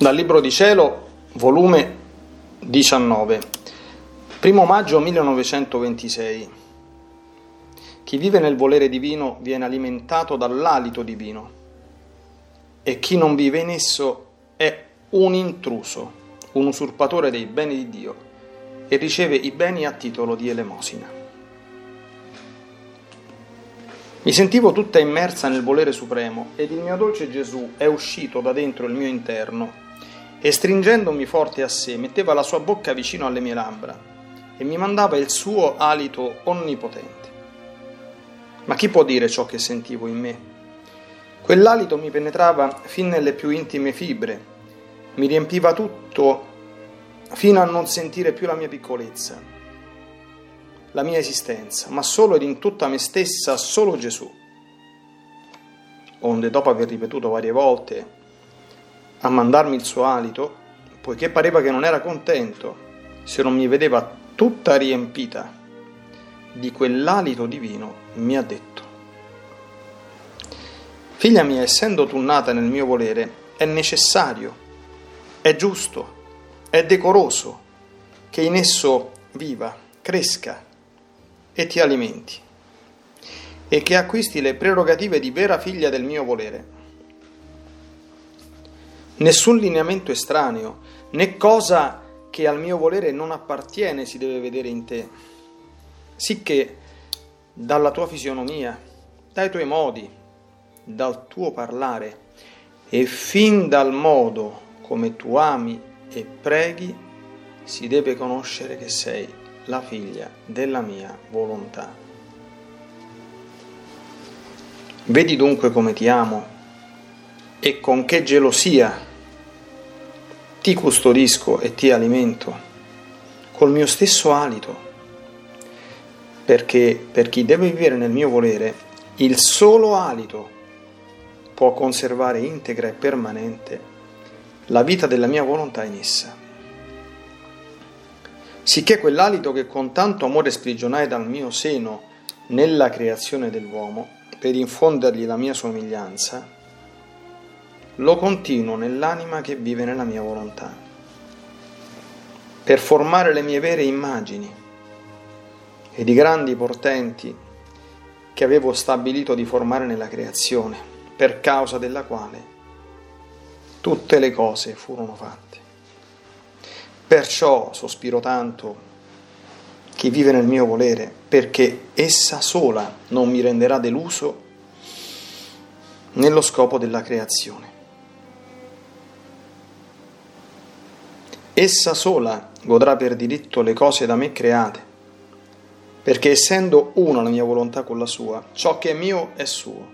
Dal Libro di Cielo, volume 19, 1 maggio 1926. Chi vive nel volere divino viene alimentato dall'alito divino e chi non vive in esso è un intruso, un usurpatore dei beni di Dio e riceve i beni a titolo di elemosina. Mi sentivo tutta immersa nel volere supremo ed il mio dolce Gesù è uscito da dentro il mio interno e stringendomi forte a sé metteva la sua bocca vicino alle mie labbra e mi mandava il suo alito onnipotente. Ma chi può dire ciò che sentivo in me? Quell'alito mi penetrava fin nelle più intime fibre, mi riempiva tutto fino a non sentire più la mia piccolezza, la mia esistenza, ma solo ed in tutta me stessa solo Gesù. Onde dopo aver ripetuto varie volte a mandarmi il suo alito, poiché pareva che non era contento se non mi vedeva tutta riempita di quell'alito divino, mi ha detto, Figlia mia, essendo tu nata nel mio volere, è necessario, è giusto, è decoroso che in esso viva, cresca e ti alimenti, e che acquisti le prerogative di vera figlia del mio volere Nessun lineamento estraneo, né cosa che al mio volere non appartiene si deve vedere in te, sicché dalla tua fisionomia, dai tuoi modi, dal tuo parlare e fin dal modo come tu ami e preghi, si deve conoscere che sei la figlia della mia volontà. Vedi dunque come ti amo e con che gelosia ti custodisco e ti alimento col mio stesso alito, perché per chi deve vivere nel mio volere, il solo alito può conservare integra e permanente la vita della mia volontà in essa. Sicché quell'alito che con tanto amore sprigionai dal mio seno nella creazione dell'uomo, per infondergli la mia somiglianza, lo continuo nell'anima che vive nella mia volontà, per formare le mie vere immagini ed i grandi portenti che avevo stabilito di formare nella creazione, per causa della quale tutte le cose furono fatte. Perciò sospiro tanto chi vive nel mio volere, perché essa sola non mi renderà deluso nello scopo della creazione. Essa sola godrà per diritto le cose da me create, perché essendo una la mia volontà con la sua, ciò che è mio è suo,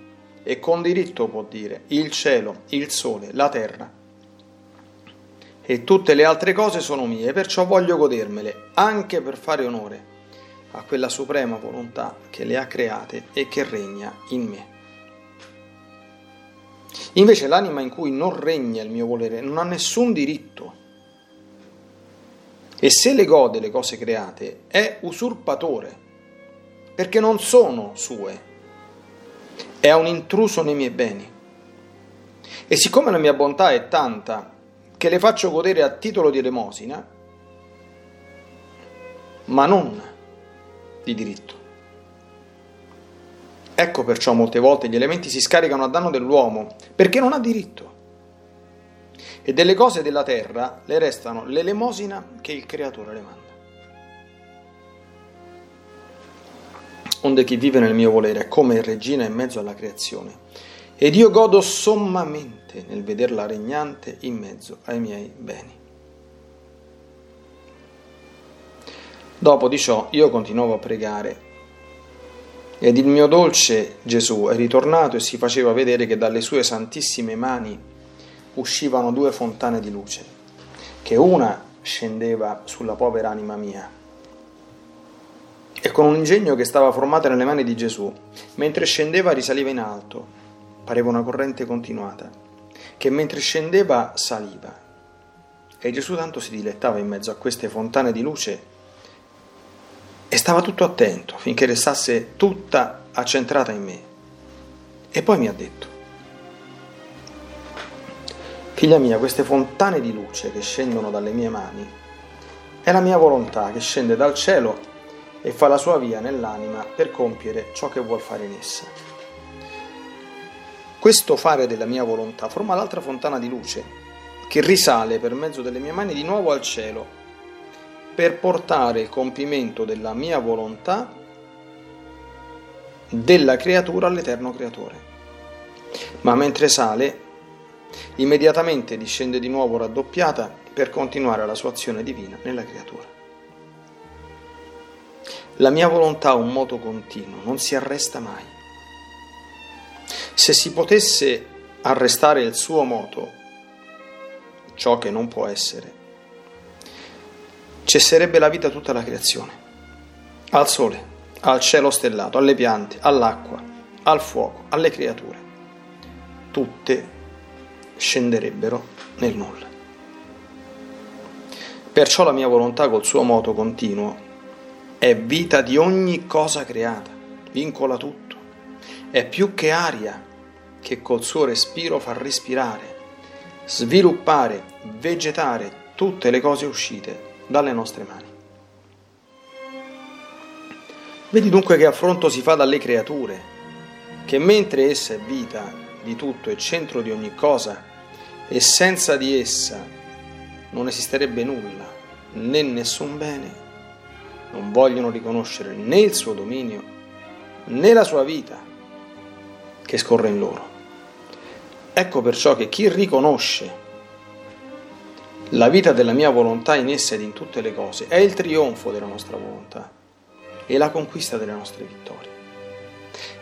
e con diritto può dire il cielo, il sole, la terra, e tutte le altre cose sono mie, perciò voglio godermele, anche per fare onore a quella suprema volontà che le ha create e che regna in me. Invece l'anima in cui non regna il mio volere non ha nessun diritto e se le gode le cose create è usurpatore, perché non sono sue, è un intruso nei miei beni. E siccome la mia bontà è tanta che le faccio godere a titolo di elemosina, ma non di diritto. Ecco perciò molte volte gli elementi si scaricano a danno dell'uomo, perché non ha diritto e delle cose della terra le restano l'elemosina che il Creatore le manda. Onde chi vive nel mio volere è come regina in mezzo alla creazione, ed io godo sommamente nel vederla regnante in mezzo ai miei beni. Dopo di ciò io continuavo a pregare ed il mio dolce Gesù è ritornato e si faceva vedere che dalle sue santissime mani uscivano due fontane di luce, che una scendeva sulla povera anima mia. E con un ingegno che stava formato nelle mani di Gesù, mentre scendeva risaliva in alto, pareva una corrente continuata, che mentre scendeva saliva. E Gesù tanto si dilettava in mezzo a queste fontane di luce e stava tutto attento finché restasse tutta accentrata in me. E poi mi ha detto, Figlia mia, queste fontane di luce che scendono dalle mie mani è la mia volontà che scende dal cielo e fa la sua via nell'anima per compiere ciò che vuol fare in essa. Questo fare della mia volontà forma l'altra fontana di luce che risale per mezzo delle mie mani di nuovo al cielo per portare il compimento della mia volontà della creatura all'eterno creatore. Ma mentre sale, immediatamente discende di nuovo raddoppiata per continuare la sua azione divina nella creatura. La mia volontà ha un moto continuo, non si arresta mai. Se si potesse arrestare il suo moto, ciò che non può essere, cesserebbe la vita tutta la creazione, al sole, al cielo stellato, alle piante, all'acqua, al fuoco, alle creature. Tutte scenderebbero nel nulla. Perciò la mia volontà col suo moto continuo è vita di ogni cosa creata, vincola tutto, è più che aria che col suo respiro fa respirare, sviluppare, vegetare tutte le cose uscite dalle nostre mani. Vedi dunque che affronto si fa dalle creature, che mentre essa è vita di tutto e centro di ogni cosa, e senza di essa non esisterebbe nulla, né nessun bene, non vogliono riconoscere né il suo dominio, né la sua vita che scorre in loro. Ecco perciò che chi riconosce la vita della mia volontà in essa ed in tutte le cose è il trionfo della nostra volontà e la conquista delle nostre vittorie.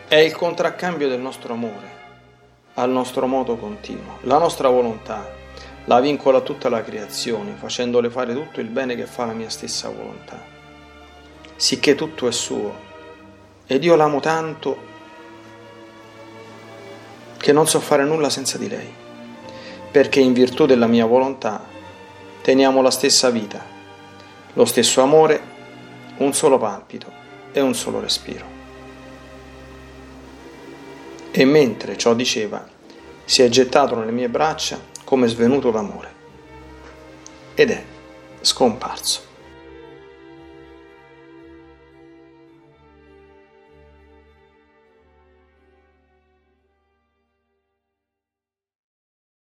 È il contraccambio del nostro amore al nostro modo continuo. La nostra volontà la vincola tutta la creazione, facendole fare tutto il bene che fa la mia stessa volontà. Sicché tutto è suo. Ed io l'amo tanto che non so fare nulla senza di lei, perché in virtù della mia volontà teniamo la stessa vita, lo stesso amore un solo palpito e un solo respiro. E mentre ciò diceva, si è gettato nelle mie braccia come svenuto d'amore ed è scomparso.